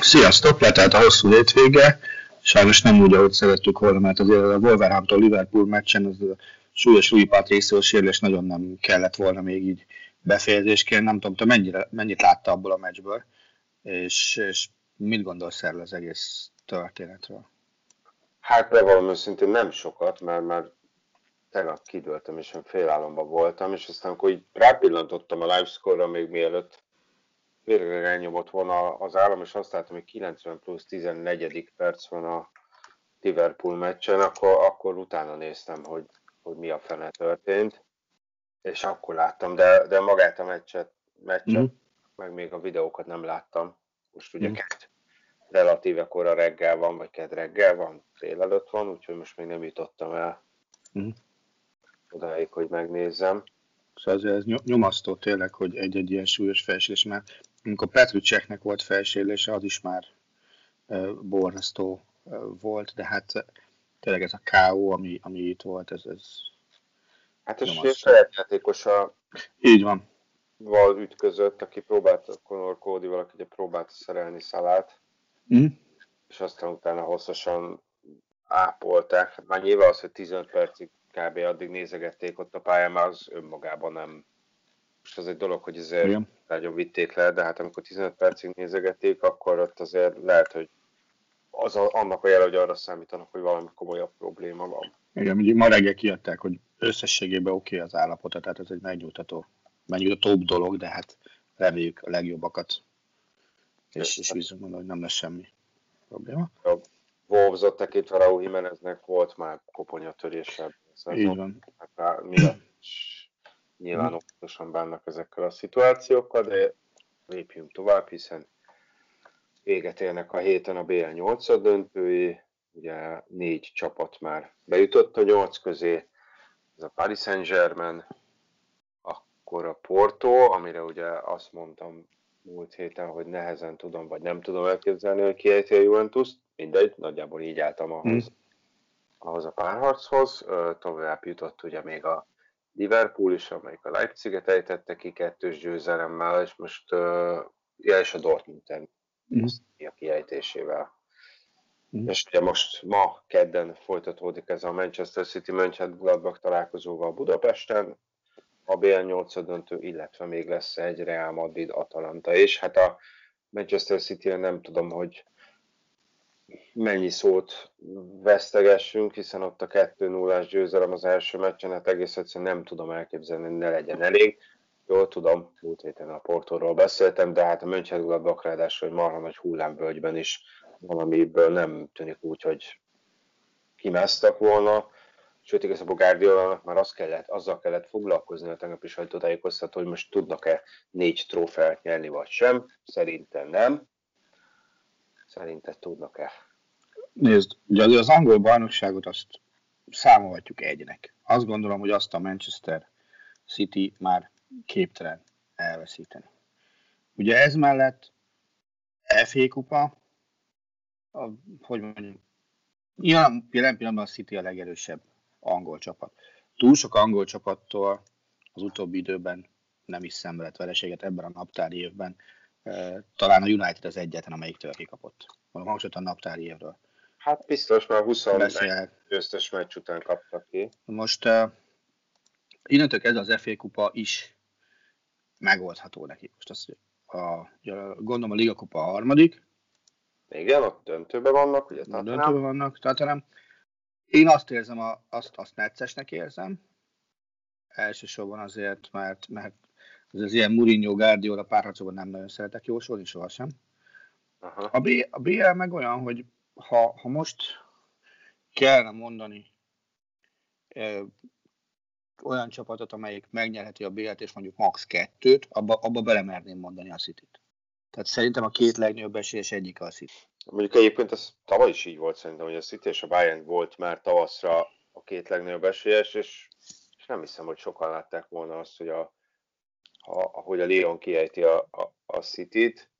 Sziasztok, letelt a hosszú hétvége, sajnos nem úgy, ahogy szerettük volna, mert azért a Wolverhampton-Liverpool meccsen az a súlyos Rui Patricio sérülés nagyon nem kellett volna még így befejezésként. Nem tudom, te mennyire, mennyit látta abból a meccsből, és, és mit gondolsz erről az egész történetről? Hát bevallom őszintén nem sokat, mert már tegnap kidőltem, és én félálomban voltam, és aztán akkor így rápillantottam a livescore-ra még mielőtt végre elnyomott volna az állam, és azt láttam, hogy 90 plusz 14. perc van a Liverpool meccsen, akkor, akkor utána néztem, hogy, hogy mi a fene történt, és akkor láttam, de, de magát a meccset, meccset mm. meg még a videókat nem láttam. Most ugye mm. kett relatíve kora reggel van, vagy kedd reggel van, délelőtt van, úgyhogy most még nem jutottam el mm. odáig, hogy megnézzem. Szóval ez nyomasztó tényleg, hogy egy-egy ilyen súlyos felsérülés, mert amikor Petrucseknek volt felsérülése, az is már borzasztó volt, de hát tényleg ez a KO, ami, ami itt volt, ez, ez Hát és saját játékosa így van. Val ütközött, aki próbált, Conor Cody valaki ugye próbálta szerelni szalát, mm. és aztán utána hosszasan ápolták. Hát már nyilván az, hogy 15 percig kb. addig nézegették ott a pályán, már az önmagában nem... Most az egy dolog, hogy ezért Igen. nagyon vitték le, de hát amikor 15 percig nézegették, akkor ott azért lehet, hogy az a, annak a jel, hogy arra számítanak, hogy valami komolyabb probléma van. Igen, ugye ma reggel kiadták, hogy összességében oké okay az állapota, tehát ez egy megnyugtató, megnyugtatóbb dolog, de hát reméljük a legjobbakat. És, és bízunk hogy nem lesz semmi probléma. A Wolves-ot tekintve Raúl Jimeneznek volt már koponyatörése. Így van. Hát, miatt nyilván óvatosan bánnak ezekkel a szituációkkal, de lépjünk tovább, hiszen véget érnek a héten a BL 8 döntői, ugye négy csapat már bejutott a nyolc közé, ez a Paris Saint-Germain, akkor a Porto, amire ugye azt mondtam múlt héten, hogy nehezen tudom, vagy nem tudom elképzelni, hogy kiejti a Juventus, mindegy, nagyjából így álltam ahhoz. Hmm ahhoz a párharchoz. Tovább jutott ugye még a Liverpool is, amelyik a Leipziget ejtette ki kettős győzelemmel, és most ja, és a Dortmund mm. a kiejtésével. Mm. És ugye most ma kedden folytatódik ez a Manchester City Mönchengladbach találkozóval Budapesten, a BL 8 döntő, illetve még lesz egy Real Madrid Atalanta, és hát a Manchester city nem tudom, hogy mennyi szót vesztegessünk, hiszen ott a 2-0-ás győzelem az első meccsen, hát egész egyszerűen nem tudom elképzelni, ne legyen elég. Jól tudom, múlt héten a Portóról beszéltem, de hát a Mönchengladbach ráadásul, hogy marha nagy hullámvölgyben is valamiből nem tűnik úgy, hogy kimáztak volna. Sőt, igazából Guardiolának már az kellett, azzal kellett foglalkozni a tegnapi sajtótájékoztató, hogy most tudnak-e négy trófeát nyerni, vagy sem. Szerintem nem Szerinted tudnak-e? Nézd, ugye az angol bajnokságot azt számolhatjuk egynek. Azt gondolom, hogy azt a Manchester City már képtelen elveszíteni. Ugye ez mellett FA kupa, a, hogy mondjuk, jelen, jelen pillanatban a City a legerősebb angol csapat. Túl sok angol csapattól az utóbbi időben nem is szenvedett vereséget ebben a naptári évben talán a United az egyetlen, amelyiktől kikapott. Mondom, hangsúlyt a naptári évről. Hát biztos, mert 21 győztes meccs után kaptak ki. Most uh, innentől kezdve az FA kupa is megoldható neki. Most azt, a, gondolom a Liga kupa a harmadik, Igen, ott döntőben vannak, ugye? A döntőben vannak, nem. Én azt érzem, a, azt, azt neccesnek érzem. Elsősorban azért, mert, mert az, az ilyen Mourinho Guardiola párharcokban nem nagyon szeretek jósolni, sohasem. Aha. A, B, a BL meg olyan, hogy ha, ha most kellene mondani ö, olyan csapatot, amelyik megnyerheti a BL-t, és mondjuk max. kettőt, abba, abba belemerném mondani a City-t. Tehát szerintem a két legnagyobb esélyes egyik a City. Mondjuk egyébként ez tavaly is így volt szerintem, hogy a City és a Bayern volt már tavaszra a két legnagyobb esélyes, és, és nem hiszem, hogy sokan látták volna azt, hogy a, a, ahogy a Lyon kiejti a, a, a City-t.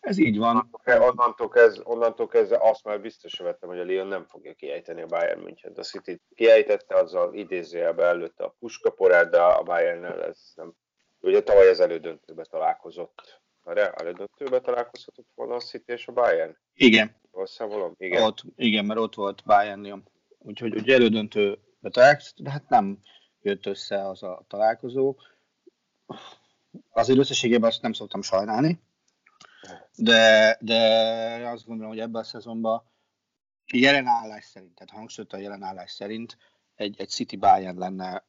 Ez így van. Onnantól, kezd, onnantól kezdve azt már biztos vettem, hogy a Lyon nem fogja kiejteni a Bayern München. A City kiejtette, azzal idézőjelbe előtte a puskaporát, de a Bayernnel ez nem. Ugye tavaly az elődöntőbe találkozott. A elődöntőbe találkozhatott volna a City és a Bayern? Igen. Rosszám Igen. Ott, igen, mert ott volt Bayern Lyon. Úgyhogy ugye elődöntőbe találkozott, de hát nem jött össze az a találkozó azért összességében azt nem szoktam sajnálni, de, de azt gondolom, hogy ebben a szezonban jelen állás szerint, tehát hangsúlyt a jelen állás szerint egy, egy City Bayern lenne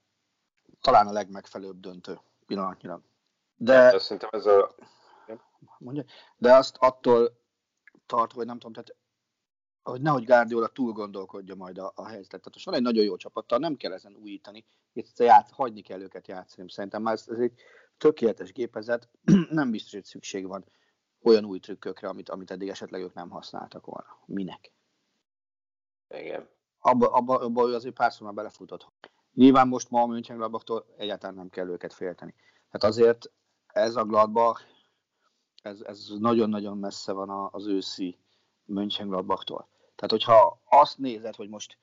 talán a legmegfelelőbb döntő pillanatnyilag. De, hát, szerintem ez a... Mondja, de azt attól tart, hogy nem tudom, tehát hogy nehogy Guardiola túl gondolkodja majd a, a helyzetet. Tehát van egy nagyon jó csapattal, nem kell ezen újítani, itt játsz, hagyni kell őket játszani. Szerintem már ez, ez egy tökéletes gépezet, nem biztos, hogy szükség van olyan új trükkökre, amit, amit eddig esetleg ők nem használtak volna. Minek? Igen. Abba, abba, abba ő azért párszor már belefutott. Nyilván most ma a Mönchengladbachtól egyáltalán nem kell őket félteni. Hát azért ez a Gladbach, ez, ez nagyon-nagyon messze van az őszi Mönchengladbachtól. Tehát, hogyha azt nézed, hogy most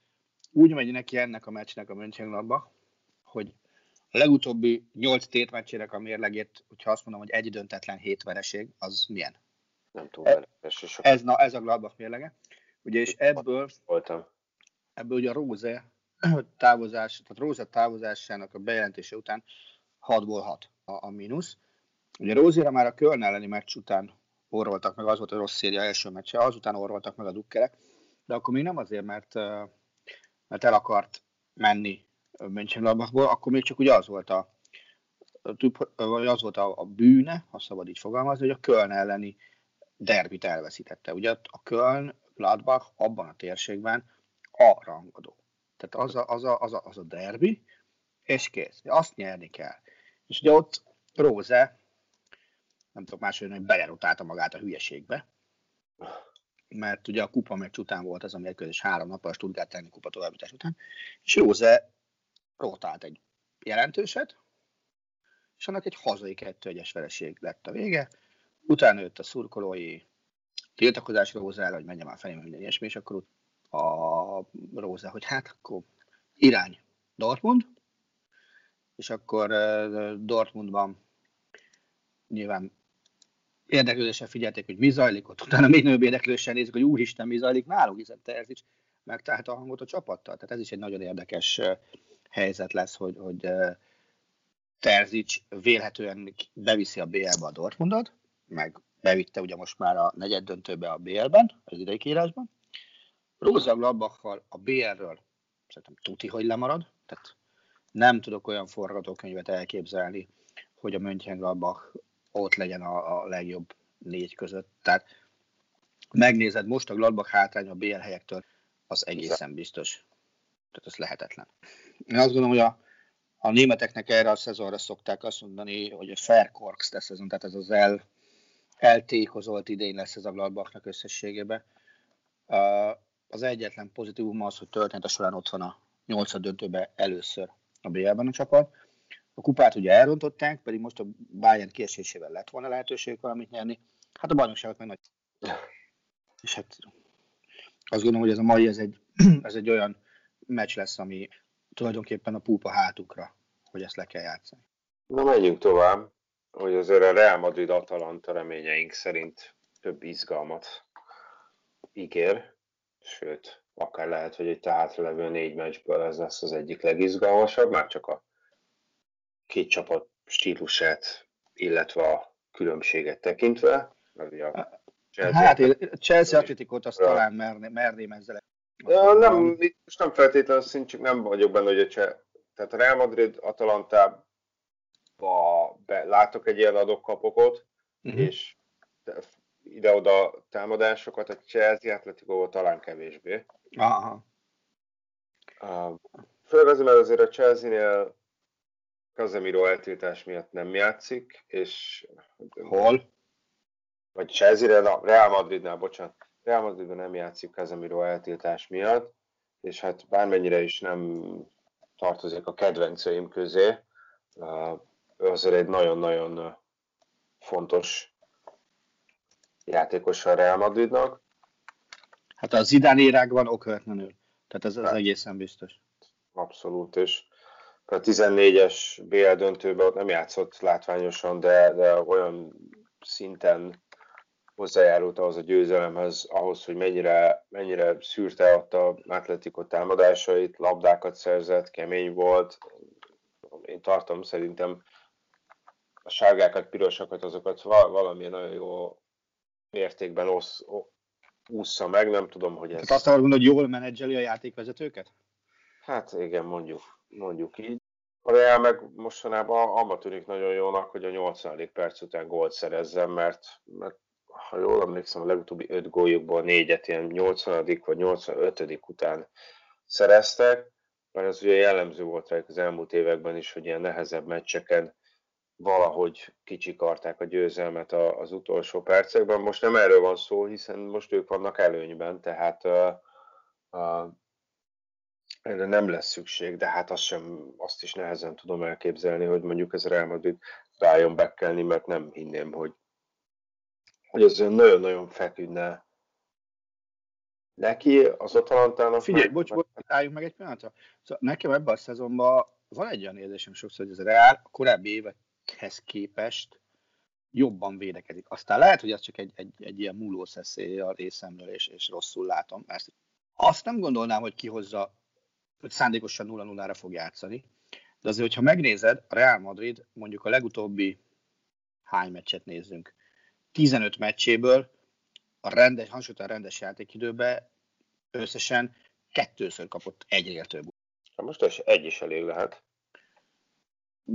úgy megy neki ennek a meccsnek a Mönchengladbach, hogy a legutóbbi nyolc tétmeccsének a mérlegét, hogyha azt mondom, hogy egy döntetlen hét vereség, az milyen? Nem túl veres. Ez, na, ez a Gladbach mérlege. Ugye, és ebből, voltam. ebből ugye a Róze távozás, tehát Róze távozásának a bejelentése után 6-ból 6 a, a mínusz. Ugye Rózéra már a Köln elleni meccs után orvoltak meg, az volt a rossz széria első meccse, azután orvoltak meg a dukkerek, de akkor még nem azért, mert, mert el akart menni Mönchengladbachból, akkor még csak ugye az volt a, vagy az volt a, a bűne, ha szabad így fogalmazni, hogy a Köln elleni derbit elveszítette. Ugye a Köln, Gladbach abban a térségben a rangadó. Tehát az a, az a, az a, az a derbi, és kész. Azt nyerni kell. És ugye ott Róze, nem tudok máshogy, hogy belerotálta magát a hülyeségbe, mert ugye a kupa meccs után volt az a mérkőzés három nappal a Stuttgart kupa továbbítás után, és Róze rotált egy jelentőset, és annak egy hazai kettő egyes vereség lett a vége. Utána jött a szurkolói tiltakozás Rózára, hogy menjem már felé, minden ilyesmi, és akkor a Róza, hogy hát akkor irány Dortmund, és akkor Dortmundban nyilván érdeklődésen figyelték, hogy mi zajlik ott, utána még nagyobb érdeklődésen nézik, hogy úristen, mi zajlik nálunk, hiszen Terzic megtalálta a hangot a csapattal. Tehát ez is egy nagyon érdekes helyzet lesz, hogy, hogy Terzic vélhetően beviszi a BL-be a Dortmundot, meg bevitte ugye most már a negyed döntőbe a BL-ben, az idei kiírásban. Róza Gladbachval a BL-ről szerintem tuti, hogy lemarad, tehát nem tudok olyan forgatókönyvet elképzelni, hogy a Mönchengladbach ott legyen a, a legjobb négy között. Tehát megnézed most a Gladbach hátrány a BL helyektől, az egészen biztos. Tehát ez lehetetlen. Én azt gondolom, hogy a, a németeknek erre a szezonra szokták azt mondani, hogy a fair korks lesz szezon, tehát ez az el, eltékozolt idén lesz ez a Gladbachnak összességében. Az egyetlen pozitívum az, hogy történt a során ott van a nyolcad döntőben először a BL-ben a csapat. A kupát ugye elrontották, pedig most a Bayern kiesésével lett volna lehetőség valamit nyerni. Hát a bajnokságot meg nagy. És hát azt gondolom, hogy ez a mai ez egy, ez egy olyan meccs lesz, ami tulajdonképpen a púpa hátukra, hogy ezt le kell játszani. Na menjünk tovább, hogy azért a Real Madrid Atalanta reményeink szerint több izgalmat ígér, sőt, akár lehet, hogy egy hátralevő négy meccsből ez lesz az egyik legizgalmasabb, már csak a két csapat stílusát, illetve a különbséget tekintve. Mert ugye a Chelsea hát, én Chelsea Atletikot azt talán merné, merném ezzel. Nem, most nem feltétlenül szint, csak nem vagyok benne, hogy a Cseh... Tehát a Real Madrid Atalanta látok egy ilyen adok-kapokot, uh-huh. és ide-oda támadásokat, a Chelsea Atletico talán kevésbé. Aha. Uh, főleg azért, mert azért a Chelsea-nél Casemiro eltiltás miatt nem játszik, és... Hol? Vagy Chelsea-re, Real Madridnál, bocsánat. Real Madridban nem játszik Casemiro eltiltás miatt, és hát bármennyire is nem tartozik a kedvenceim közé, ő azért egy nagyon-nagyon fontos játékos a Real Madridnak. Hát a Zidane érákban okvetlenül. Tehát ez, ez hát. egészen biztos. Abszolút, és a 14-es BL döntőben ott nem játszott látványosan, de, de olyan szinten hozzájárult ahhoz a győzelemhez, ahhoz, hogy mennyire, mennyire szűrte ott a Atletico támadásait, labdákat szerzett, kemény volt. Én tartom szerintem a sárgákat, pirosakat, azokat valamilyen nagyon jó mértékben osz, ússza meg, nem tudom, hogy ez... Tehát azt mondani, hogy jól menedzseli a játékvezetőket? Hát igen, mondjuk, mondjuk így. A Real meg mostanában abba tűnik nagyon jónak, hogy a 80. perc után gólt szerezzen, mert, mert ha jól emlékszem, a legutóbbi 5 góljukból négyet ilyen 80. vagy 85. után szereztek, mert az ugye jellemző volt rá az elmúlt években is, hogy ilyen nehezebb meccseken valahogy kicsikarták a győzelmet az utolsó percekben. Most nem erről van szó, hiszen most ők vannak előnyben, tehát erre nem lesz szükség, de hát azt, sem, azt is nehezen tudom elképzelni, hogy mondjuk ez Real Madrid rájön bekelni, mert nem hinném, hogy, hogy ez nagyon-nagyon feküdne neki, az Atalantának. Figyelj, meg, bocs, bocs, álljunk meg egy pillanatra. Szóval nekem ebben a szezonban van egy olyan érzésem sokszor, hogy ez Real a korábbi évekhez képest jobban védekezik. Aztán lehet, hogy ez csak egy, egy, egy ilyen múló a részemről, és, és rosszul látom. Ezt. Azt nem gondolnám, hogy kihozza hogy szándékosan 0-0-ra fog játszani. De azért, hogyha megnézed, a Real Madrid mondjuk a legutóbbi hány meccset nézzünk. 15 meccséből a rendes, hangsúlytan rendes játékidőben összesen kettőször kapott egyre több. Most ez egy is elég lehet.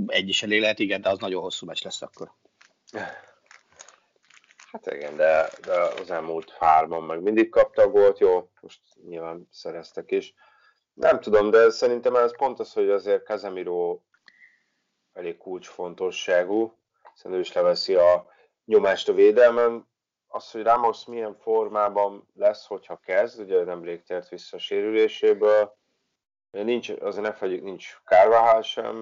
Egy is elég lehet, igen, de az nagyon hosszú meccs lesz akkor. Hát igen, de, de az elmúlt hárman meg mindig kapta volt, jó, most nyilván szereztek is. Nem tudom, de szerintem ez pont az, hogy azért Casemiro elég kulcsfontosságú, szerintem is leveszi a nyomást a védelmen. Az, hogy Ramos milyen formában lesz, hogyha kezd, ugye nemrég tért vissza a sérüléséből, nincs, azért ne fegyük, nincs Carvajal sem.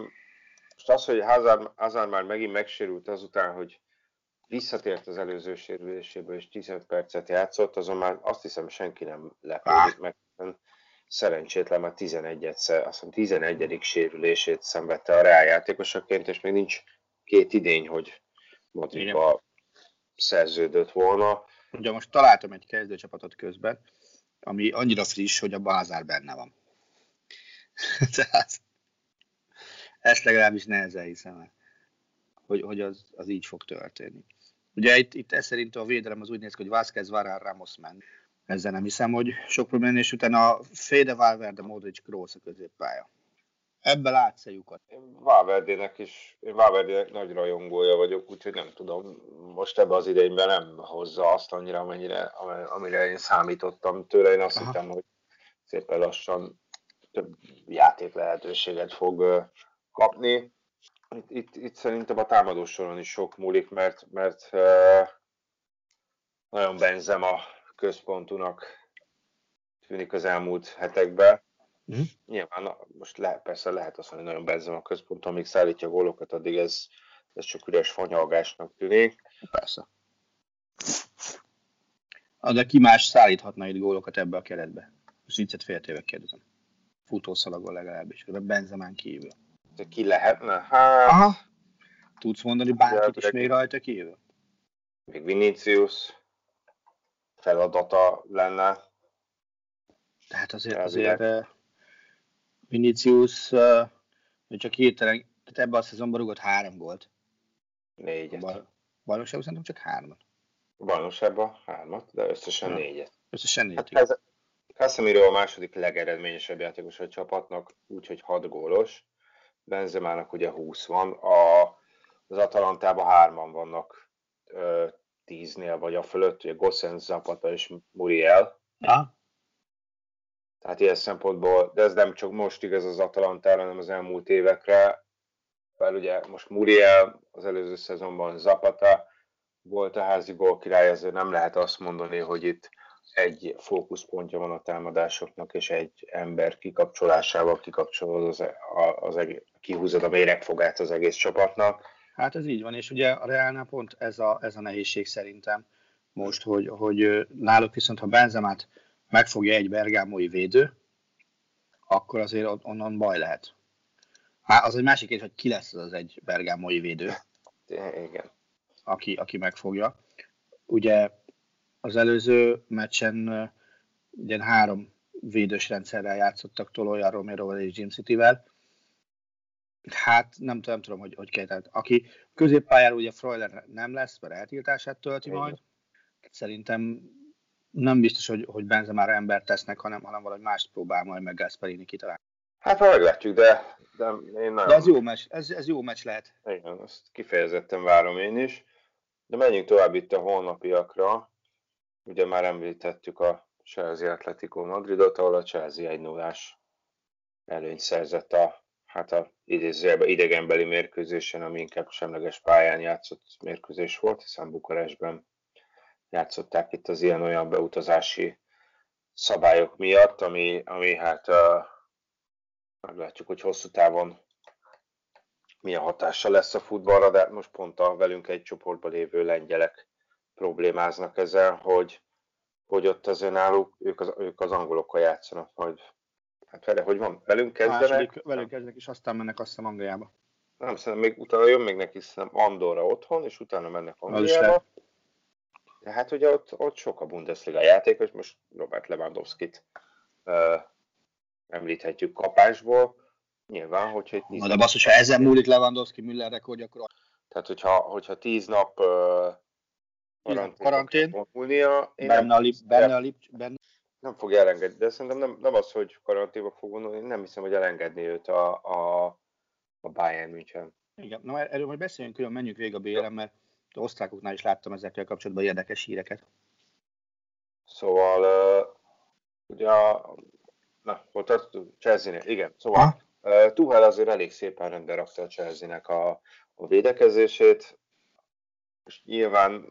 Most az, hogy Hazard, Hazard már megint megsérült azután, hogy visszatért az előző sérüléséből, és 15 percet játszott, azon már azt hiszem senki nem lepődik meg szerencsétlen már 11-szer, azt hiszem 11. sérülését szenvedte a Real játékosaként, és még nincs két idény, hogy Madridba szerződött volna. Ugye most találtam egy kezdőcsapatot közben, ami annyira friss, hogy a Bázár benne van. Tehát ezt legalábbis nehezen hiszem el, hogy, hogy az, az így fog történni. Ugye itt, itt ez szerint a védelem az úgy néz ki, hogy Vázquez, Varán, Ramos ment ezzel nem hiszem, hogy sok probléma, és utána a Fede Valverde, Modric, Kroos a középpálya. Ebbe látsz-e lyukat? Én Valverdének is, én Valverdének nagy rajongója vagyok, úgyhogy nem tudom, most ebbe az idényben nem hozza azt annyira, amennyire, amire én számítottam tőle. Én azt Aha. hittem, hogy szépen lassan több játék lehetőséget fog kapni. Itt, itt, itt szerintem a támadó soron is sok múlik, mert, mert nagyon benzem a központúnak tűnik az elmúlt hetekben. Mm. Nyilván na, most le, persze lehet azt mondani, hogy nagyon bezzem a központ, amíg szállítja a gólokat, addig ez, ez csak üres fanyalgásnak tűnik. Persze. Ah, de ki más szállíthatna itt gólokat ebbe a keretbe? Most viccet féltéve kérdezem. Futószalagon legalábbis, de Benzemán kívül. De ki lehetne? Hát... Aha. Tudsz mondani bárkit is még rajta kívül? Még Vinicius feladata lenne. Tehát azért, azért Vinicius csak hirtelen, tehát ebben a szezonban rúgott három gólt. Négyet. Bal, bajnokságban szerintem csak hármat. bajnokságban hármat, de összesen Ja. négyet. Összesen négy. Hát ez, Casemiro a második legeredményesebb játékos a csapatnak, úgyhogy 6 gólos. Benzemának ugye 20 van. A, az Atalantában hárman vannak ö, 10-nél vagy a fölött, ugye Gossens, Zapata és Muriel. Ja. Tehát ilyen szempontból, de ez nem csak most igaz az Atalantára, hanem az elmúlt évekre. Mert ugye most Muriel, az előző szezonban Zapata volt a házi gól király, ezért nem lehet azt mondani, hogy itt egy fókuszpontja van a támadásoknak, és egy ember kikapcsolásával kikapcsolod az, az egész, kihúzod a méregfogát az egész csapatnak. Hát ez így van, és ugye a Realnál pont ez a, ez a nehézség szerintem most, hogy, hogy náluk viszont, ha Benzemát megfogja egy bergámói védő, akkor azért on- onnan baj lehet. Már az egy másik kérdés, hogy ki lesz az az egy bergámói védő, Igen. aki, aki megfogja. Ugye az előző meccsen ugye három védős rendszerrel játszottak Tolója, Romero és Jim City-vel. Hát nem, tudom- nem tudom, hogy, hogy kell. Tehát, aki középpályára ugye Freuler nem lesz, mert eltiltását tölti Igen. majd. Szerintem nem biztos, hogy, hogy Benzemára embert tesznek, hanem, hanem valami mást próbál majd meg Gasperini kitalálni. Hát ha meglátjuk, de, de én nagyon... De ez jó meccs, ez, ez jó meccs lehet. Igen, ezt kifejezetten várom én is. De menjünk tovább itt a holnapiakra. Ugye már említettük a Chelsea Atletico Madridot, ahol a Chelsea 1 0 előnyt szerzett a, hát a idézőjelben idegenbeli mérkőzésen, ami inkább semleges pályán játszott mérkőzés volt, hiszen Bukarestben játszották itt az ilyen-olyan beutazási szabályok miatt, ami, ami hát uh, meglátjuk, hogy hosszú távon milyen hatása lesz a futballra, de most pont a velünk egy csoportban lévő lengyelek problémáznak ezzel, hogy, hogy ott azért náluk ők az, ők az angolokkal játszanak majd. Hát vele, hogy van, velünk kezdenek? Második, velük kezdenek, és aztán mennek azt hiszem Angliába. Nem, szerintem még utána jön még neki szerintem Andorra otthon, és utána mennek Angliába. De hát ugye ott, ott sok a Bundesliga játékos, most Robert Lewandowski-t uh, említhetjük kapásból. Nyilván, hogyha itt Na de basszus, ha ezen múlik Lewandowski Müller rekordja, akkor Tehát, hogyha, hogyha tíz nap uh, karantén. karantén én benne a, lip, benne a lip, benne nem fogja elengedni. De szerintem nem, nem az, hogy karanténba fog vonulni, nem hiszem, hogy elengedni őt a, a, a Bayern München. Igen, na er- erről majd beszéljünk, külön menjünk végig a BLM, mert az osztrákoknál is láttam ezekkel kapcsolatban érdekes híreket. Szóval, uh, ugye a, na, hol tartottunk? Chelsea-nél, igen. Szóval uh, Tuchel azért elég szépen rendbe rakta a Chelsea-nek a, a védekezését. Most nyilván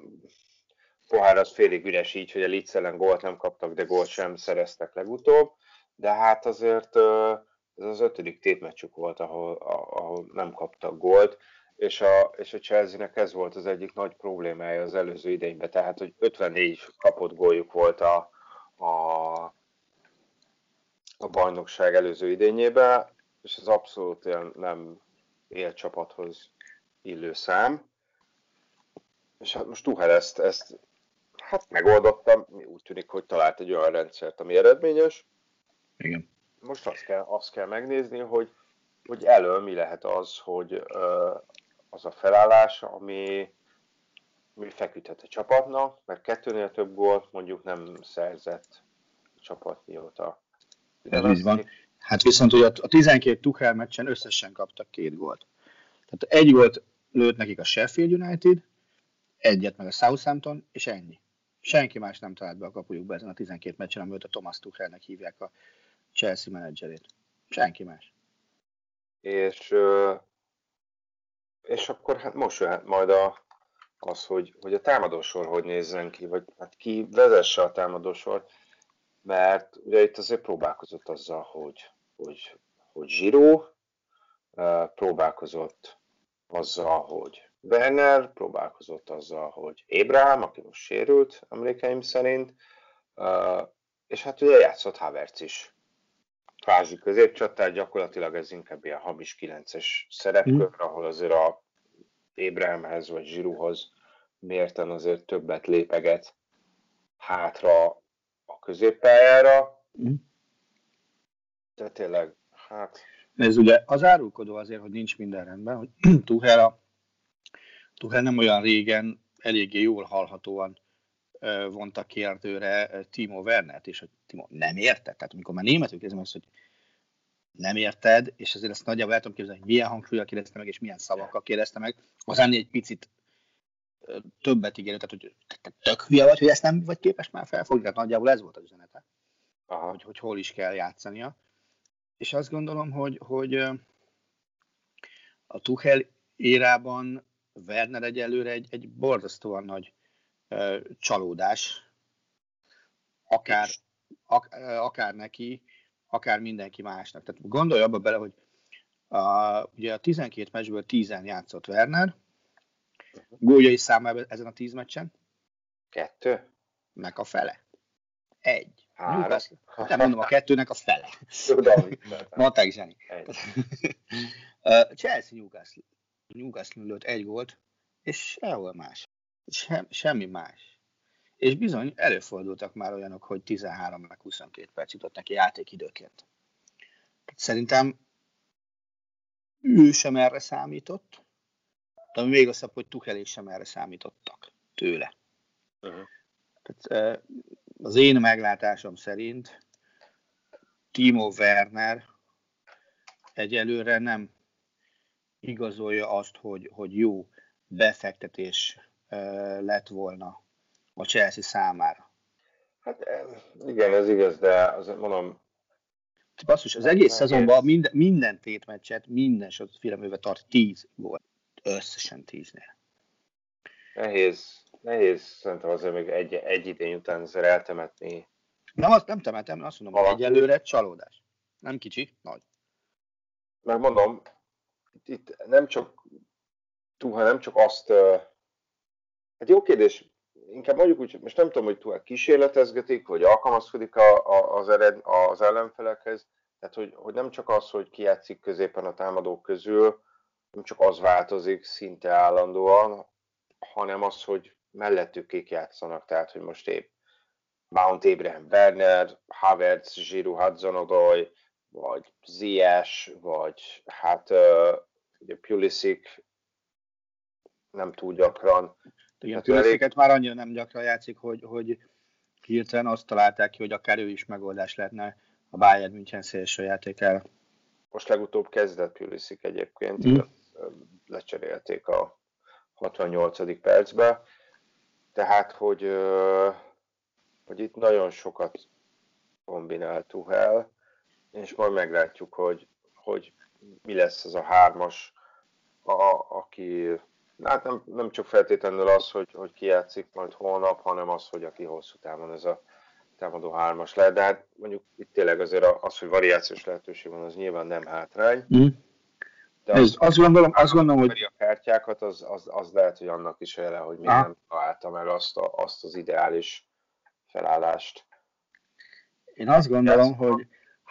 pohár az félig üres így, hogy a Leeds ellen gólt nem kaptak, de gólt sem szereztek legutóbb. De hát azért ez az ötödik tétmeccsük volt, ahol, ahol nem kaptak gólt, és a, és a Chelsea-nek ez volt az egyik nagy problémája az előző idényben, tehát hogy 54 kapott góljuk volt a, a, a bajnokság előző idényében, és ez abszolút ilyen nem élcsapathoz illő szám. És hát most Tuchel ezt, ezt hát megoldottam, úgy tűnik, hogy talált egy olyan rendszert, ami eredményes, Igen. most azt kell, azt kell megnézni, hogy, hogy elől mi lehet az, hogy az a felállás, ami, ami feküdhet a csapatnak, mert kettőnél több gólt mondjuk nem szerzett a csapat mióta. Ez így van. Hát viszont ugye a 12 Tuchel meccsen összesen kaptak két gólt. Tehát egy gólt lőtt nekik a Sheffield United, egyet meg a Southampton, és ennyi. Senki más nem talált be a kapujukba ezen a 12 meccsen, amióta a Thomas Tuchelnek hívják a Chelsea menedzserét. Senki más. És, és akkor hát most jöhet majd a, az, hogy, hogy a támadósor hogy nézzen ki, vagy hát ki vezesse a támadósort, mert ugye itt azért próbálkozott azzal, hogy, hogy, hogy Zsiró, próbálkozott azzal, hogy Werner, próbálkozott azzal, hogy Ébrahim, aki most sérült, emlékeim szerint, és hát ugye játszott Havertz is. Kvázi középcsatár, gyakorlatilag ez inkább ilyen hamis 9-es szerepkör, mm. ahol azért a Ébrahimhez vagy Zsiruhoz mérten azért többet lépeget hátra a középpályára. Mm. De tényleg, hát... Ez ugye az árulkodó azért, hogy nincs minden rendben, hogy Tuchel, a, Tuchel nem olyan régen eléggé jól hallhatóan vonta kérdőre Timo Wernert, és hogy Timo nem érted. Tehát amikor már németül kérdezem azt, hogy nem érted, és azért ezt nagyjából el tudom képzelni, hogy milyen hangsúlyjal kérdezte meg, és milyen szavakkal kérdezte meg, az ennél egy picit többet ígérő, tehát hogy te tök hülye vagy, hogy ezt nem vagy képes már felfogni, tehát nagyjából ez volt az üzenete, Aha. Hogy, hogy hol is kell játszania. És azt gondolom, hogy, hogy a Tuchel érában Werner egyelőre egy, egy borzasztóan nagy uh, csalódás, akár, ak, akár neki, akár mindenki másnak. Tehát gondolj abba bele, hogy a, ugye a 12 meccsből 10 játszott Werner, góljai száma ezen a 10 meccsen? Kettő. Meg a fele. Egy. Három. Nem mondom, a kettőnek a fele. Mondták Zseni. Chelsea Newcastle. Newcastle lőtt egy gólt, és sehol más. Sem, semmi más. És bizony előfordultak már olyanok, hogy 13 meg 22 perc jutott neki játékidőként. Szerintem ő sem erre számított, de még rosszabb, hogy Tuchel sem erre számítottak tőle. Uh-huh. Tehát, az én meglátásom szerint Timo Werner egyelőre nem igazolja azt, hogy, hogy jó befektetés lett volna a Chelsea számára. Hát igen, ez igaz, de azért mondom... Basszus, az egész szezonban minden, minden tétmeccset, minden filmőve tart 10 volt. Összesen 10-nél. Nehéz, nehéz szerintem azért még egy, egy idény után azért eltemetni. Nem, azt nem temetem, azt mondom, hogy egyelőre csalódás. Nem kicsi, nagy. Megmondom, itt, itt nem csak Tuha nem csak azt, hát jó kérdés, inkább mondjuk úgy, most nem tudom, hogy Tuha kísérletezgetik, vagy alkalmazkodik a, a, az, ered, az ellenfelekhez, tehát hogy, hogy nem csak az, hogy kijátszik középen a támadók közül, nem csak az változik szinte állandóan, hanem az, hogy mellettük kik játszanak, tehát hogy most épp Mount Abraham Werner, Havertz, Giroud hudson vagy Ziyech, vagy hát ugye Pulisic nem túl gyakran. Igen, hát Pulisic elég... már annyira nem gyakran játszik, hogy, hogy hirtelen azt találták ki, hogy akár ő is megoldás lehetne a Bayern München szélső játékára. Most legutóbb kezdett Pulisic egyébként, mm. lecserélték a 68. percbe, tehát hogy, hogy itt nagyon sokat kombinál Tuhel, és majd meglátjuk, hogy, hogy mi lesz ez a hármas, a, aki hát nem, nem csak feltétlenül az, hogy, hogy ki játszik majd holnap, hanem az, hogy aki hosszú távon ez a támadó hármas lehet, de hát mondjuk itt tényleg azért az, hogy variációs lehetőség van, az nyilván nem hátrány. Mm. De Ez, az, azt gondolom, azt gondolom hogy... A kártyákat, az, az, az lehet, hogy annak is ele, hogy még nem találta meg azt, a, azt az ideális felállást. Én azt gondolom, Ez, hogy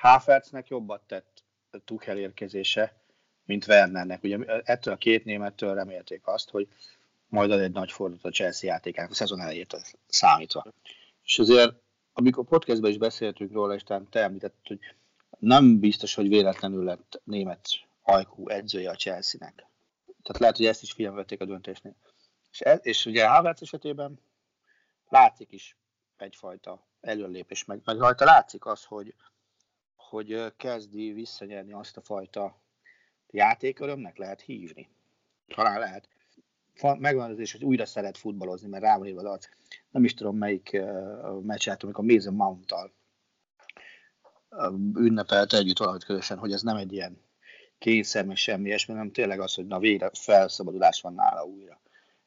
Havertznek jobbat tett Tuchel érkezése, mint Wernernek. Ugye ettől a két némettől remélték azt, hogy majd ad egy nagy fordult a Chelsea játékának a szezon elejét számítva. És azért, amikor podcastban is beszéltünk róla, és te említett, hogy nem biztos, hogy véletlenül lett német ajkú edzője a Chelsea-nek. Tehát lehet, hogy ezt is figyelme vették a döntésnél. És, ez, és ugye Havertz esetében látszik is egyfajta előlépés, meg, meg rajta látszik az, hogy, hogy kezdi visszanyerni azt a fajta játékörömnek lehet hívni. Talán lehet. Megvan az is, hogy újra szeret futballozni, mert rá van írva az. Nem is tudom melyik meccset, amikor Mason Mount-tal uh, ünnepelte együtt valahogy közösen, hogy ez nem egy ilyen kényszer, meg semmi ilyesmi, hanem tényleg az, hogy na végre felszabadulás van nála újra.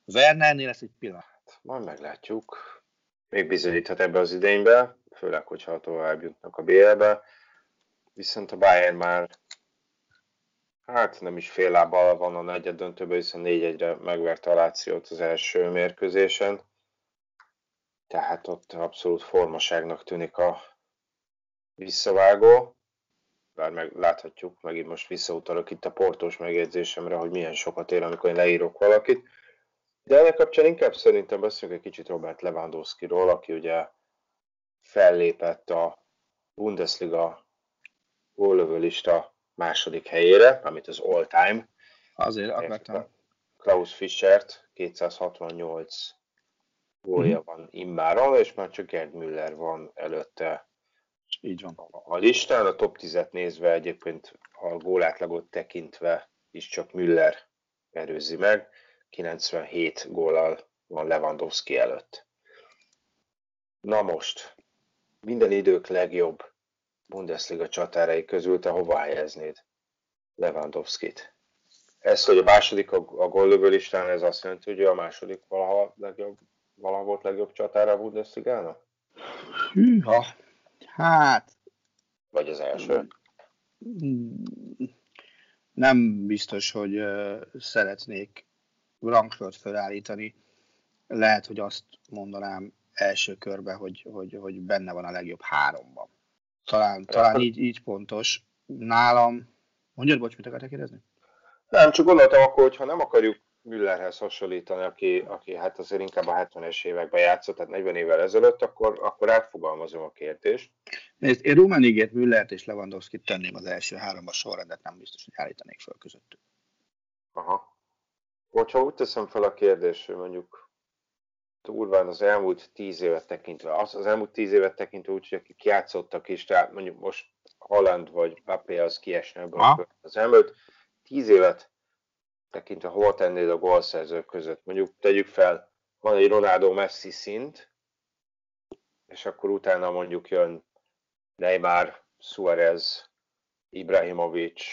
Wernernél lesz egy pillanat. Majd meglátjuk. Még bizonyíthat ebbe az idénybe, főleg, hogyha tovább jutnak a BL-be. Viszont a Bayern már hát nem is fél lábbal van a negyed döntőben, hiszen 4-1-re megverte a Lációt az első mérkőzésen. Tehát ott abszolút formaságnak tűnik a visszavágó bár meg láthatjuk, megint most visszautalok itt a portós megjegyzésemre, hogy milyen sokat ér, amikor én leírok valakit. De ennek kapcsán inkább szerintem beszéljünk egy kicsit Robert Lewandowski-ról, aki ugye fellépett a Bundesliga góllövő lista második helyére, amit az all-time. Azért akartam. Klaus Fischert 268 gólja van immáron, és már csak Gerd Müller van előtte Így van. a listán. A top 10-et nézve egyébként a gólátlagot tekintve is csak Müller erőzi meg. 97 góllal van Lewandowski előtt. Na most, minden idők legjobb Bundesliga csatárai közül te hova helyeznéd Lewandowski-t? Ez, hogy a második a, a góllövő listán, ez azt jelenti, hogy a második valaha, legjobb, valaha volt legjobb csatára a Bundesligának? Hűha. Hát, Vagy az első? mm, nem biztos, hogy ö, szeretnék rangsort felállítani. Lehet, hogy azt mondanám első körbe, hogy, hogy, hogy benne van a legjobb háromban. Talán, talán így, így pontos. Nálam, mondjad, bocs, mit akartál kérdezni? Nem, csak gondoltam akkor, hogy ha nem akarjuk Müllerhez hasonlítani, aki, aki hát azért inkább a 70-es években játszott, tehát 40 évvel ezelőtt, akkor, akkor átfogalmazom a kérdést. Nézd, én Rumenigét, Müllert és Lewandowski tenném az első háromba sorrendet, nem biztos, hogy állítanék fel közöttük. Aha. Hogyha úgy teszem fel a kérdést, hogy mondjuk durván az elmúlt tíz évet tekintve, az, az elmúlt tíz évet tekintve úgy, hogy akik játszottak is, tehát mondjuk most Holland vagy Mbappé az kiesne ebből Aha. a körből. az elmúlt tíz évet tekintve hol tennéd a gólszerzők között? Mondjuk tegyük fel, van egy Ronaldo Messi szint, és akkor utána mondjuk jön Neymar, Suarez, Ibrahimovic,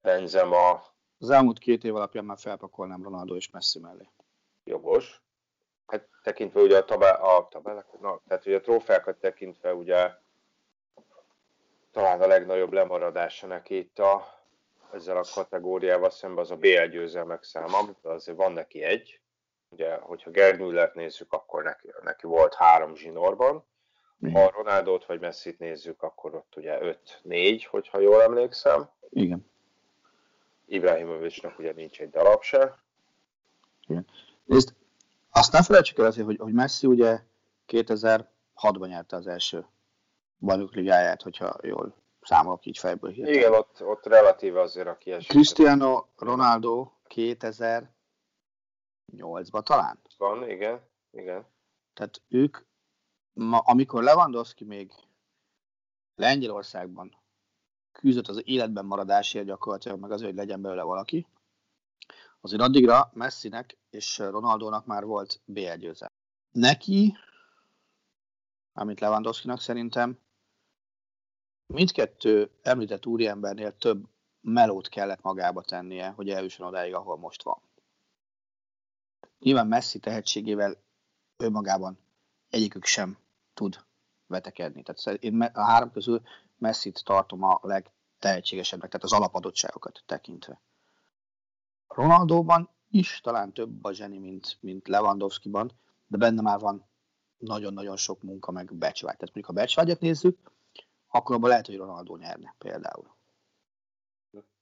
Benzema, Az elmúlt két év alapján már felpakolnám Ronaldo és Messi mellé. jogos. Hát tekintve ugye a, tabá, a tabellák, na, tehát ugye a trófeákat tekintve ugye talán a legnagyobb lemaradása neki itt a, ezzel a kategóriával szemben az a BL győzelmek száma, azért van neki egy. Ugye, hogyha Gerd Müllert nézzük, akkor neki, neki volt három zsinórban. Ha Ronaldot vagy Messit nézzük, akkor ott ugye 5-4, hogyha jól emlékszem. Igen. Ibrahimovicnak ugye nincs egy darab se. Nézd, azt ne felejtsük el azért, hogy, hogy Messi ugye 2006-ban nyerte az első bajnok ligáját, hogyha jól számolok így fejből hirtelen. Igen, ott, ott relatíve azért a kiesés. Cristiano Ronaldo 2008-ban talán. Van, igen, igen. Tehát ők, ma, amikor Lewandowski még Lengyelországban küzdött az életben maradásért gyakorlatilag, meg azért, hogy legyen belőle valaki, azért addigra Messinek és Ronaldónak már volt BL győzelem. Neki, amit Lewandowskinak szerintem, mindkettő említett úriembernél több melót kellett magába tennie, hogy eljusson odáig, ahol most van. Nyilván Messi tehetségével önmagában egyikük sem tud vetekedni. Tehát én a három közül Messit tartom a legtehetségesebbnek, tehát az alapadottságokat tekintve. Ronaldóban is talán több a zseni, mint, mint Lewandowskiban, de benne már van nagyon-nagyon sok munka, meg becsvágy. Tehát mondjuk, ha becsvágyat nézzük, akkor abban lehet, hogy Ronaldo nyerne például.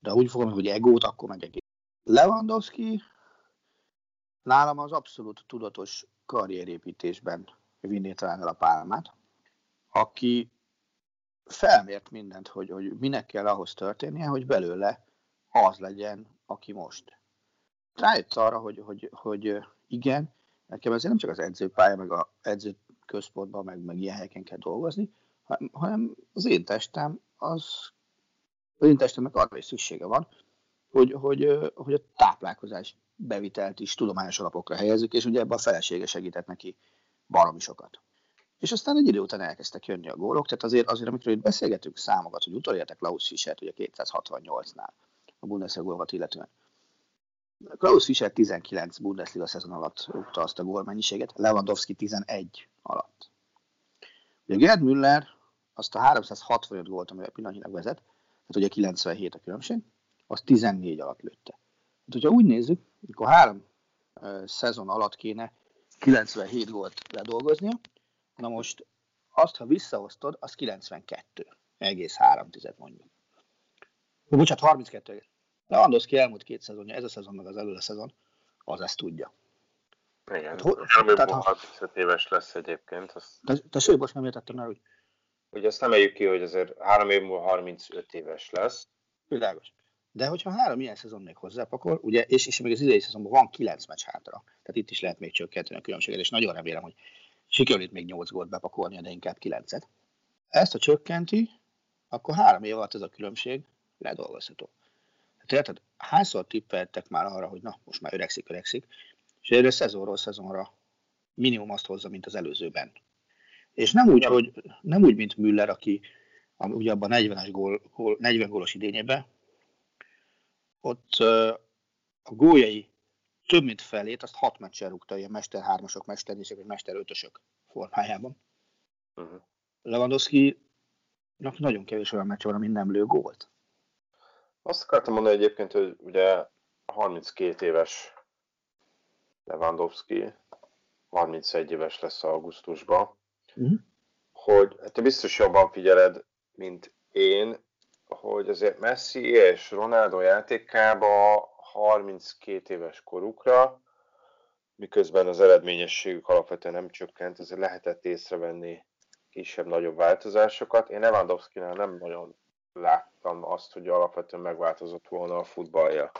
De úgy fogom, hogy egót, akkor meg egész. Lewandowski nálam az abszolút tudatos karrierépítésben vinné talán el a pálmát, aki felmért mindent, hogy, hogy minek kell ahhoz történnie, hogy belőle az legyen, aki most. Rájött arra, hogy, hogy, hogy igen, nekem ezért nem csak az edzőpálya, meg az edzőközpontban, meg, meg ilyen helyeken kell dolgozni, hanem- az én testem, az, az én testemnek arra is szüksége van, hogy, hogy, hogy a táplálkozás bevitelt is tudományos alapokra helyezzük, és ugye ebben a felesége segített neki baromi sokat. És aztán egy idő után elkezdtek jönni a gólok, tehát azért, azért amikor itt beszélgetünk számokat, hogy utolértek Klaus Fischert ugye 268-nál a Bundesliga illetően. Klaus Fischer 19 Bundesliga szezon alatt rúgta azt a gólmennyiséget, Lewandowski 11 alatt. Ugye Gerd Müller azt a 365 gólt, amivel pillanatnyilag vezet, tehát ugye 97 a különbség, az 14 alatt lőtte. Hát, hogyha úgy nézzük, akkor három uh, szezon alatt kéne 97 gólt ledolgoznia, na most azt, ha visszaosztod, az 92, egész 3 tized mondjuk. Ó, Bocsánat, 32. Lewandowski elmúlt két szezonja, ez a szezon meg az előle szezon, az ezt tudja. Igen, Hát ho- Elmúlt tehát ha- 35 éves lesz egyébként. Azt, Te, tessék, most nem értettem el, hogy ugye azt emeljük ki, hogy azért három év múlva 35 éves lesz. világos. De hogyha három ilyen szezon még hozzápakol, ugye, és, és még az idei szezonban van kilenc meccs hátra, tehát itt is lehet még csökkenteni a különbséget, és nagyon remélem, hogy sikerül itt még nyolc gólt bepakolni, de inkább kilencet. Ezt a csökkenti, akkor három év alatt ez a különbség ledolgozható. Érted, hányszor tippeltek már arra, hogy na, most már öregszik, öregszik, és erre szezonról szezonra minimum azt hozza, mint az előzőben. És nem úgy, hogy, nem úgy mint Müller, aki ugye abban 40-es gól, gól, 40 gólos idényében, ott a góljai több mint felét, azt hat meccsen rúgta, ilyen mester hármasok, mester vagy mester ötösök formájában. Uh-huh. Lewandowski nagyon kevés olyan meccs van, amin nem lő gólt. Azt akartam mondani egyébként, hogy ugye 32 éves Lewandowski, 31 éves lesz augusztusban, uh-huh. hogy hát te biztos jobban figyeled, mint én, hogy azért Messi és Ronaldo játékába 32 éves korukra, miközben az eredményességük alapvetően nem csökkent, azért lehetett észrevenni kisebb-nagyobb változásokat. Én Lewandowski-nál nem nagyon láttam azt, hogy alapvetően megváltozott volna a futballja.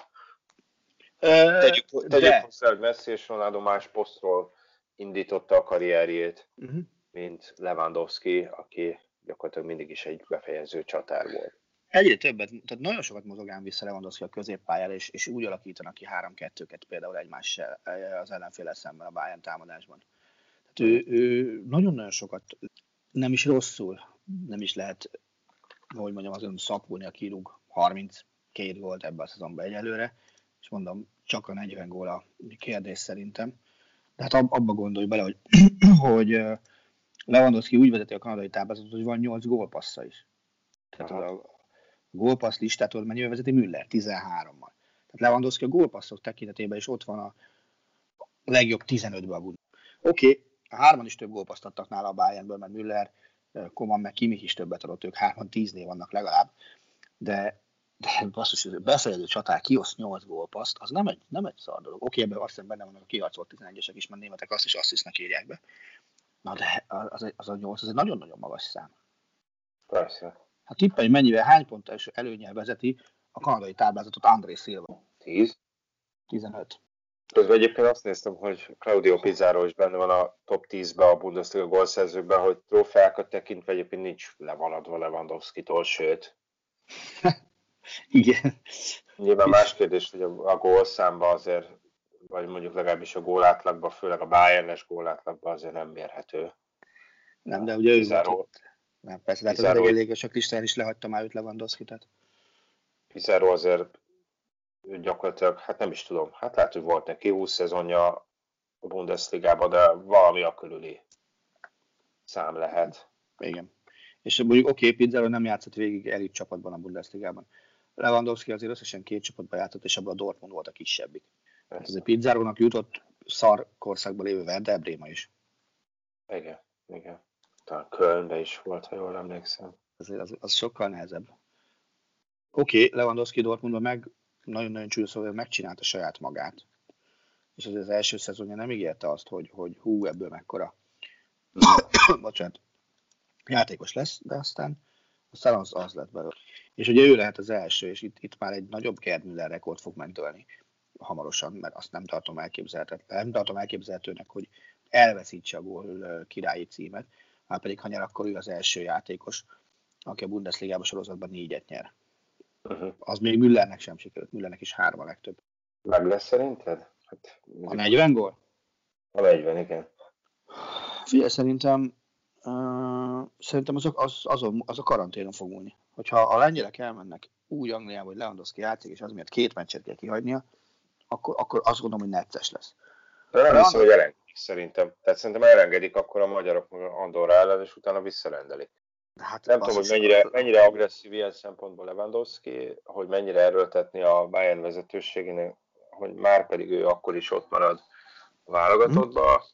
Tegyük, tegyük hozzá, hogy Messi és Ronaldo más posztról indította a karrierjét, uh-huh. mint Lewandowski, aki gyakorlatilag mindig is egy befejező csatár volt. Egyre többet, tehát nagyon sokat mozogán vissza Lewandowski a középpályára, és, és úgy alakítanak ki három-kettőket például egymással az ellenféle szemben a Bayern támadásban. Tehát ő, ő nagyon-nagyon sokat, nem is rosszul, nem is lehet, hogy mondjam, azon szapulni, aki rúg 32 volt ebben a szezonban egyelőre, és mondom, csak a 40 gól a kérdés szerintem. De hát abba gondolj bele, hogy, hogy Lewandowski úgy vezeti a kanadai táblázatot, hogy van 8 gólpassza is. Tehát az a gólpassz listát tudod mennyivel vezeti Müller? 13-mal. Tehát Lewandowski a gólpasszok tekintetében is ott van a legjobb 15-ben a Oké, okay, a hárman is több gólpaszt adtak nála a Bayernből, mert Müller, Koman meg Kimi is többet adott, ők hárman tíznél vannak legalább, de de basszus, hogy befejező csatár kiosz 8 gólpaszt, az nem egy, nem egy szar dolog. Oké, ebben azt hiszem benne vannak a kiharcolt 11-esek is, mert németek azt is asszisztnak írják be. Na de az, az a 8, az egy nagyon-nagyon magas szám. Persze. Hát tippelj, mennyivel, hány pontos előnyel vezeti a kanadai táblázatot André Silva? 10. 15. Közben egyébként azt néztem, hogy Claudio Pizarro is benne van a top 10-be a Bundesliga gólszerzőkben, hogy trófeákat tekintve egyébként nincs levaladva Lewandowski-tól, sőt. Igen. Nyilván más kérdés, hogy a, a gólszámba azért, vagy mondjuk legalábbis a gólátlagban, főleg a Bayern-es gólátlagban azért nem mérhető. Nem, de ugye ő volt. Nem, persze, de hát az elég a listán is lehagyta már őt Lewandowski, tehát. Pizarro azért gyakorlatilag, hát nem is tudom, hát lehet, hogy volt neki 20 szezonja a Bundesligában, de valami a körüli szám lehet. Igen. És mondjuk oké, okay, Pizarro nem játszott végig elit csapatban a Bundesligában. Lewandowski azért összesen két csapatban játszott, és abban a Dortmund volt a kisebbik. Hát azért Pizzárónak jutott szar korszakban lévő Werder Bréma is. Igen, igen. Talán Kölnbe is volt, ha jól emlékszem. Azért az, az sokkal nehezebb. Oké, okay, Lewandowski Dortmundban meg nagyon-nagyon csúlyos szóval megcsinálta saját magát. És az, az első szezonja nem ígérte azt, hogy, hogy hú, ebből mekkora bocsánat, játékos lesz, de aztán, aztán az, az lett belőle. És ugye ő lehet az első, és itt, itt már egy nagyobb Gerd Müller rekord fog megdőlni hamarosan, mert azt nem tartom elképzelhetőnek, nem tartom elképzelhetőnek, hogy elveszítse a gól királyi címet, már pedig ha nyer, akkor ő az első játékos, aki a Bundesliga-ban sorozatban négyet nyer. Uh-huh. Az még Müllernek sem sikerült, Müllernek is három a legtöbb. Meg lesz szerinted? Hát, a 40 gól? A 40, igen. Figyelj, szerintem uh, szerintem az, az, azon, az a karanténon fog múlni. Hogyha a lengyelek elmennek úgy Angliába, hogy Lewandowski játszik, és az miatt két meccset kell kihagynia, akkor, akkor azt gondolom, hogy necces lesz. De nem hiszem, hogy elengedik szerintem. Tehát szerintem elengedik akkor a magyarok Andorra ellen, és utána visszarendelik. Hát nem tudom, hogy mennyire, mennyire agresszív ilyen szempontból Lewandowski, hogy mennyire erőltetni a Bayern vezetőségének, hogy már pedig ő akkor is ott marad a válogatottba.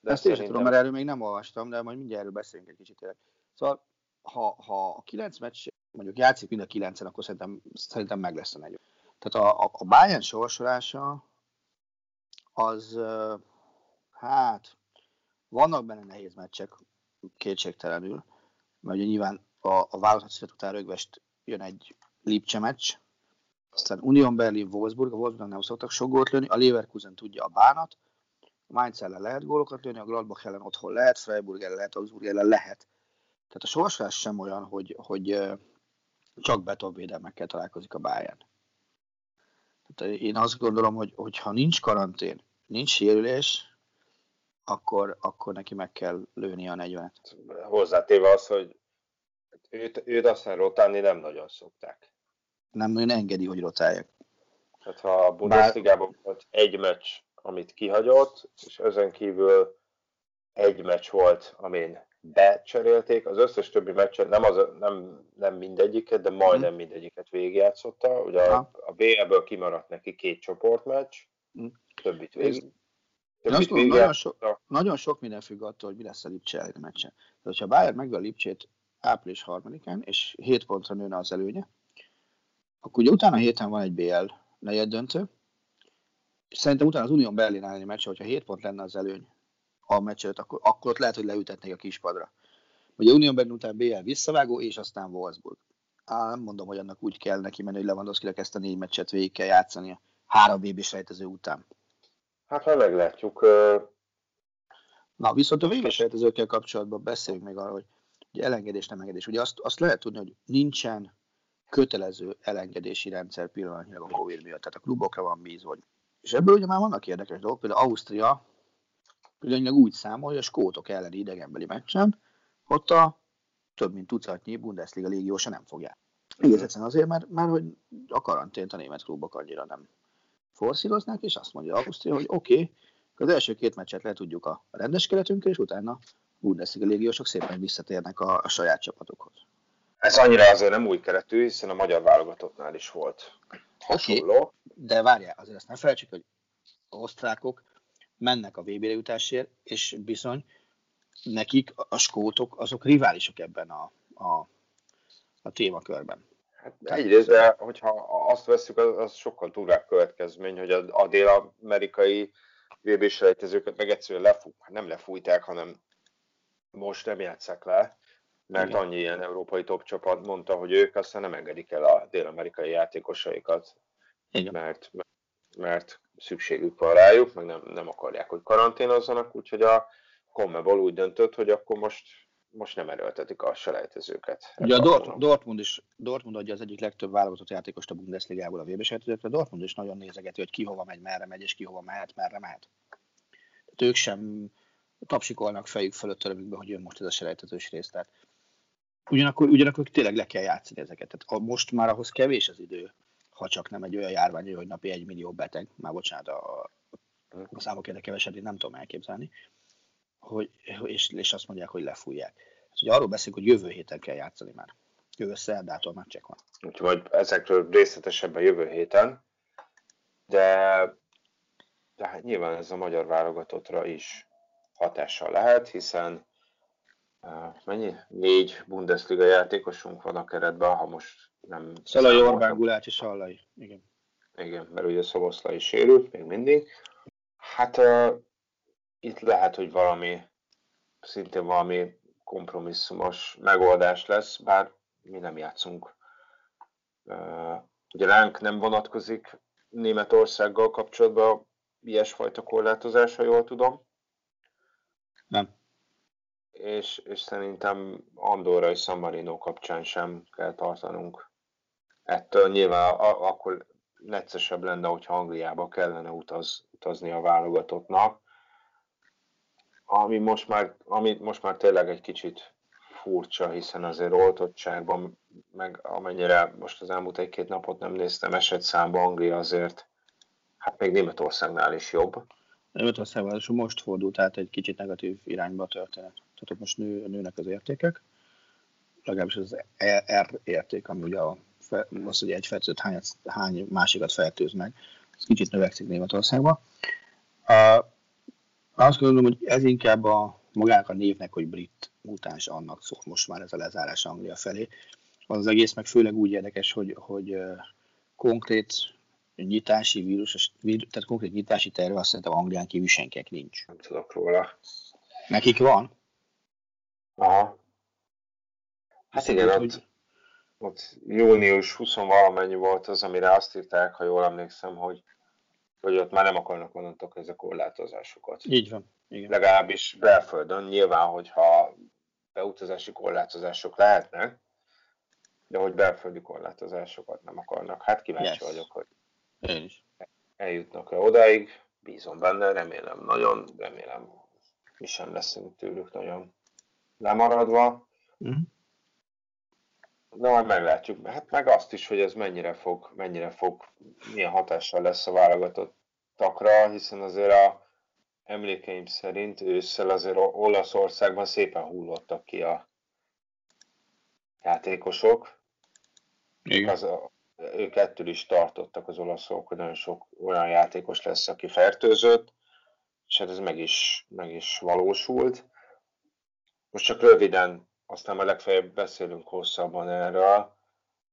De Ezt én tudom, mert erről még nem olvastam, de majd mindjárt erről beszélünk egy kicsit. Szóval, ha, ha a kilenc meccs, mondjuk játszik mind a kilencen, akkor szerintem, szerintem meg lesz a negy. Tehát a, a, a Bayern sorsolása az, hát, vannak benne nehéz meccsek, kétségtelenül, mert ugye nyilván a, a válogatott után rögvest jön egy Lipcse meccs, aztán Union Berlin, Wolfsburg, a Wolfsburg nem szoktak sok gólt lőni, a Leverkusen tudja a bánat, a Mainz ellen lehet gólokat lőni, a Gladbach ellen otthon lehet, Freiburg ellen lehet, Augsburg ellen lehet. Tehát a sorsás sem olyan, hogy, hogy csak betonvédelmekkel találkozik a Bayern. Tehát én azt gondolom, hogy ha nincs karantén, nincs sérülés, akkor, akkor neki meg kell lőni a 40-et. Hozzátéve az, hogy őt, őt aztán rotálni nem nagyon szokták. Nem nagyon engedi, hogy rotálják. Tehát ha a Bundesligában volt egy meccs, amit kihagyott, és ezen kívül egy meccs volt, amin becserélték, az összes többi meccset, nem, az, nem, nem mindegyiket, de majdnem hmm. mindegyiket végigjátszotta. Ugye a, a BL-ből kimaradt neki két csoportmeccs, hmm. többit végig. Én azt mondom, nagyon, so, nagyon sok minden függ attól, hogy mi lesz a Lipcse elleni meccsen. Tehát, hogyha Bayern megve a Lipcsét április 3-án, és 7 pontra nőne az előnye, akkor ugye utána héten van egy BL negyed döntő, és szerintem utána az Unión Berlin elleni meccs, hogyha 7 pont lenne az előny a meccset, akkor, akkor ott lehet, hogy leütetnék a kispadra. Ugye Unión Berlin után BL visszavágó, és aztán Wolfsburg. Á, nem mondom, hogy annak úgy kell neki menni, hogy lewandowski ezt a négy meccset végig kell játszani a három vb sejtező után. Hát ha meglátjuk. Na, viszont a vb sejtezőkkel kapcsolatban beszéljünk még arról, hogy ugye elengedés, nem engedés. Ugye azt, azt lehet tudni, hogy nincsen kötelező elengedési rendszer pillanatnyilag a Covid miatt, tehát a klubokra van bízva. Hogy... És ebből ugye már vannak érdekes dolgok, például Ausztria pillanatnyilag úgy számol, hogy a skótok elleni idegenbeli meccsen ott a több mint tucatnyi Bundesliga légiósa nem fogják. Egész egyszerűen azért, mert, mert hogy a karantént a német klubok annyira nem forszíroznák, és azt mondja Ausztria, hogy oké, okay, az első két meccset le tudjuk a rendes keretünkkel, és utána Bundesliga légiósok szépen visszatérnek a, a saját csapatokhoz. Ez annyira azért nem új keretű, hiszen a magyar válogatottnál is volt hasonló. Okay, de várjál, azért azt nem felejtsük, hogy osztrákok mennek a VB-re jutásért, és bizony nekik a skótok azok riválisok ebben a, a, a témakörben. Hát egyrészt, de hogyha azt veszük, az, az sokkal durvább következmény, hogy a, a dél-amerikai VB-selejtezőket meg egyszerűen lefú, hát nem lefújták, hanem most nem játszák le, mert Igen. annyi ilyen európai top csapat mondta, hogy ők aztán nem engedik el a dél-amerikai játékosaikat, Igen. Mert, mert szükségük van rájuk, meg nem, nem akarják, hogy karanténozzanak, úgyhogy a Conmebol úgy döntött, hogy akkor most, most nem erőltetik a selejtezőket. Ugye a Dort, Dortmund is, Dortmund adja az egyik legtöbb válogatott játékost a Bundesligából a vb a Dortmund is nagyon nézegeti, hogy ki hova megy, merre megy, és ki hova mehet, merre mehet. Tehát ők sem tapsikolnak fejük fölött örömükbe, hogy jön most ez a selejtezős rész. Tehát ugyanakkor, ugyanakkor tényleg le kell játszani ezeket. Tehát most már ahhoz kevés az idő, ha csak nem egy olyan járvány, hogy napi egy millió beteg, már bocsánat, a, a számok érde keveset, én nem tudom elképzelni, hogy, és, és azt mondják, hogy lefújják. És ugye arról beszélünk, hogy jövő héten kell játszani már. Jövő szerdától már csak van. Úgyhogy ezekről részletesebben jövő héten, de, de hát nyilván ez a magyar válogatottra is hatással lehet, hiszen uh, mennyi? Négy Bundesliga játékosunk van a keretben, ha most nem... Szalai, Orbán, Gulács és Sallai. Igen. Igen, mert ugye Szoboszlai sérült még mindig. Hát uh, itt lehet, hogy valami, szintén valami kompromisszumos megoldás lesz, bár mi nem játszunk. Ugye ránk nem vonatkozik Németországgal kapcsolatban ilyesfajta korlátozás, ha jól tudom. Nem. És, és szerintem Andorra és San Marino kapcsán sem kell tartanunk. Ettől nyilván a, akkor neccesebb lenne, hogyha Angliába kellene utaz, utazni a válogatottnak. Ami most már, ami most már tényleg egy kicsit furcsa, hiszen azért oltottságban, meg amennyire most az elmúlt egy-két napot nem néztem, esetszámban Anglia azért, hát még Németországnál is jobb. Németországban is most fordult át egy kicsit negatív irányba a történet. Tehát ott most nő, nőnek az értékek, legalábbis az R érték, ami ugye a, az, hogy egy fertőzött hány, hány másikat fertőz meg, ez kicsit növekszik Németországban. Azt gondolom, hogy ez inkább a magának a névnek, hogy brit mutáns annak szól most már ez a lezárás Anglia felé. Az, az egész meg főleg úgy érdekes, hogy, hogy konkrét nyitási vírus, tehát konkrét nyitási terve azt szerintem Anglián kívül senkinek nincs. Nem tudok róla. Nekik van? Aha. Hát igen, hogy, ott június 20 valamennyi volt az, amire azt írták, ha jól emlékszem, hogy, hogy ott már nem akarnak onnantól kezdve korlátozásokat. Így van. Igen. Legalábbis belföldön. Nyilván, hogyha beutazási korlátozások lehetnek, de hogy belföldi korlátozásokat nem akarnak. Hát kíváncsi yes. vagyok, hogy Én is. eljutnak-e odáig. Bízom benne, remélem nagyon, remélem mi sem leszünk tőlük nagyon lemaradva. Uh-huh. De majd meglátjuk. Hát meg azt is, hogy ez mennyire fog, mennyire fog, milyen hatással lesz a válogatottakra, hiszen azért a emlékeim szerint ősszel azért Olaszországban szépen hullottak ki a játékosok. Igen. Az, ők ettől is tartottak az olaszok, hogy nagyon sok olyan játékos lesz, aki fertőzött, és hát ez meg is, meg is valósult. Most csak röviden, aztán már legfeljebb beszélünk hosszabban erről.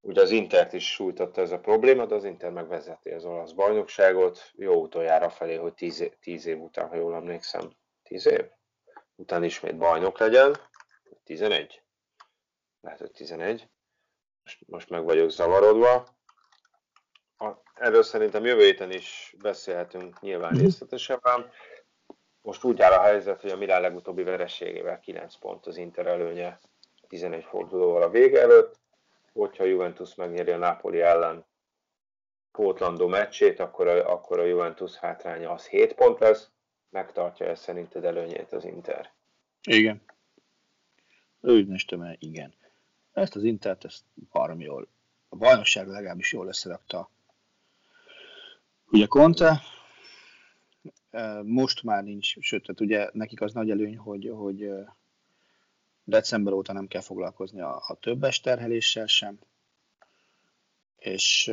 Ugye az Intert is sújtotta ez a probléma, de az Inter megvezeti az olasz bajnokságot, jó utoljára felé, hogy 10 tíz év után, ha jól emlékszem, 10 év? Után ismét bajnok legyen, 11? Lehet, hogy 11. Most, most meg vagyok zavarodva. A, erről szerintem jövő héten is beszélhetünk nyilván mhm. részletesebben. Most úgy áll a helyzet, hogy a Milán legutóbbi vereségével 9 pont az Inter előnye 11 fordulóval a vége előtt. Hogyha a Juventus megnyeri a Napoli ellen Pótlandó meccsét, akkor a, akkor a Juventus hátránya az 7 pont lesz. Megtartja ezt szerinted előnyét az Inter? Igen. Úgy mestem igen. Ezt az Intert, ezt barom jól. A bajnokság legalábbis jól összerakta. Ugye Conte, most már nincs, sőt, tehát ugye nekik az nagy előny, hogy, hogy december óta nem kell foglalkozni a, a többes terheléssel sem, és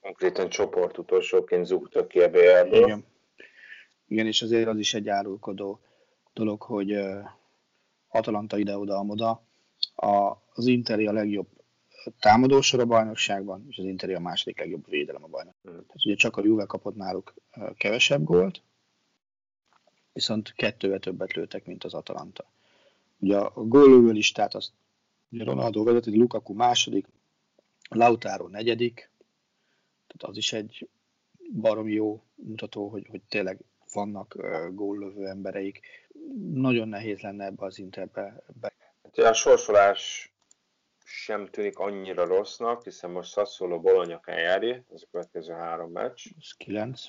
konkrétan csoport utolsóként zúgtak ki a. Igen. Igen, és azért az is egy árulkodó dolog, hogy Atalanta ide-oda-amoda, az Interi a legjobb támadósor a bajnokságban, és az Interi a második legjobb védelem a bajnok. Mm. Tehát ugye csak a Juve kapott náluk kevesebb gólt, viszont kettővel többet lőttek, mint az Atalanta. Ugye a góllövő listát azt Ronaldo vezeti, Lukaku második, Lautaro negyedik, tehát az is egy barom jó mutató, hogy, hogy tényleg vannak uh, góllövő embereik. Nagyon nehéz lenne ebbe az Interbe. Be. Hát a sorsolás sem tűnik annyira rossznak, hiszen most Sassuolo Bologna kell járni, az a következő három meccs. Ez kilenc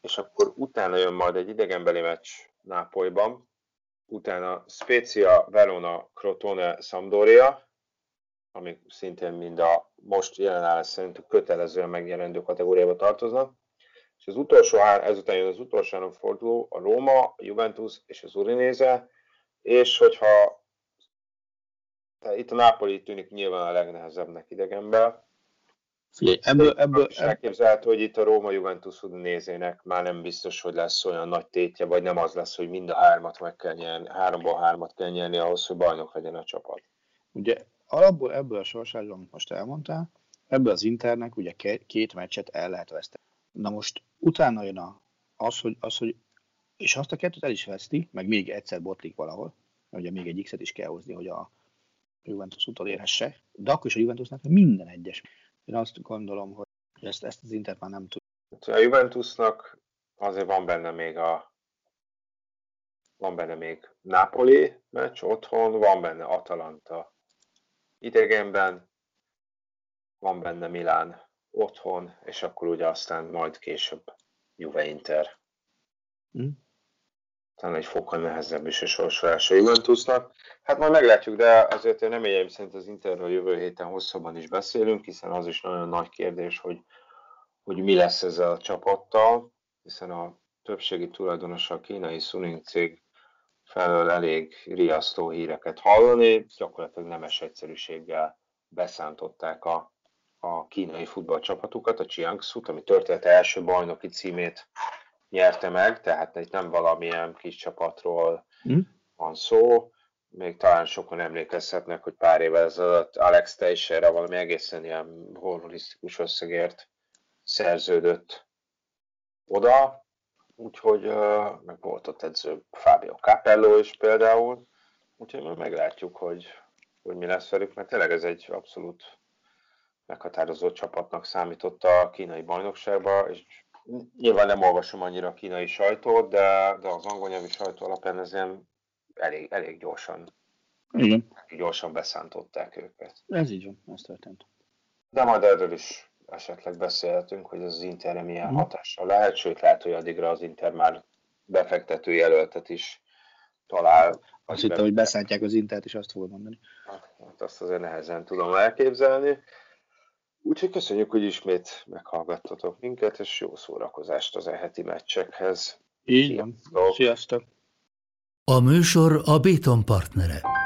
és akkor utána jön majd egy idegenbeli meccs Nápolyban, utána Spezia, Verona, Crotone, Sampdoria, amik szintén mind a most jelenállás szerint kötelezően megjelenő kategóriába tartoznak. És az utolsó három, ezután jön az utolsó három forduló, a Róma, a Juventus és az Urinéze, és hogyha itt a Napoli tűnik nyilván a legnehezebbnek idegenben, Figyelj, ebből, ebből, elképzelhető, hogy itt a Róma Juventus nézének már nem biztos, hogy lesz olyan nagy tétje, vagy nem az lesz, hogy mind a hármat meg kell nyerni, háromból hármat kell nyerni ahhoz, hogy bajnok legyen a csapat. Ugye alapból ebből a sorsásból, amit most elmondtál, ebből az Internek ugye két meccset el lehet veszteni. Na most utána jön a, az, hogy, az, hogy és azt a kettőt el is veszti, meg még egyszer botlik valahol, ugye még egy X-et is kell hozni, hogy a Juventus utolérhesse, de akkor is a Juventusnak minden egyes én azt gondolom, hogy ezt, ezt az Inter már nem tud. A Juventusnak azért van benne még a van benne még Napoli meccs otthon, van benne Atalanta idegenben, van benne Milán otthon, és akkor ugye aztán majd később Juve Inter. Mm talán egy fokkal nehezebb is a sorsolás a Juventusnak. Hát majd meglátjuk, de azért én reményeim szerint az Interről jövő héten hosszabban is beszélünk, hiszen az is nagyon nagy kérdés, hogy, hogy mi lesz ezzel a csapattal, hiszen a többségi tulajdonosa a kínai Suning cég felől elég riasztó híreket hallani, gyakorlatilag nemes egyszerűséggel beszántották a, a kínai futballcsapatukat, a Jiangsu-t, ami története első bajnoki címét nyerte meg, tehát itt nem valamilyen kis csapatról mm. van szó. Még talán sokan emlékezhetnek, hogy pár évvel ezelőtt Alex Teixeira valami egészen ilyen horrorisztikus összegért szerződött oda, úgyhogy meg volt ott edző Fábio Capello is például, úgyhogy majd meglátjuk, hogy, hogy mi lesz velük, mert tényleg ez egy abszolút meghatározott csapatnak számított a kínai bajnokságba, és nyilván nem olvasom annyira a kínai sajtót, de, de az angol nyelvi sajtó alapján ez ilyen elég, elég gyorsan, Igen, gyorsan beszántották őket. ez így van, ez történt. De majd erről is esetleg beszélhetünk, hogy ez az Interre milyen Mhm. hatással lehet, sőt lehet, hogy addigra az Inter már befektető jelöltet is talál. Azt hittem, hogy beszántják az Intert, és azt fogod mondani. Hát azt azért nehezen tudom elképzelni. Úgyhogy köszönjük, hogy ismét meghallgattatok minket, és jó szórakozást az eheti meccsekhez. Így van. Sziasztok! Sziasztok! A műsor a Béton partnere.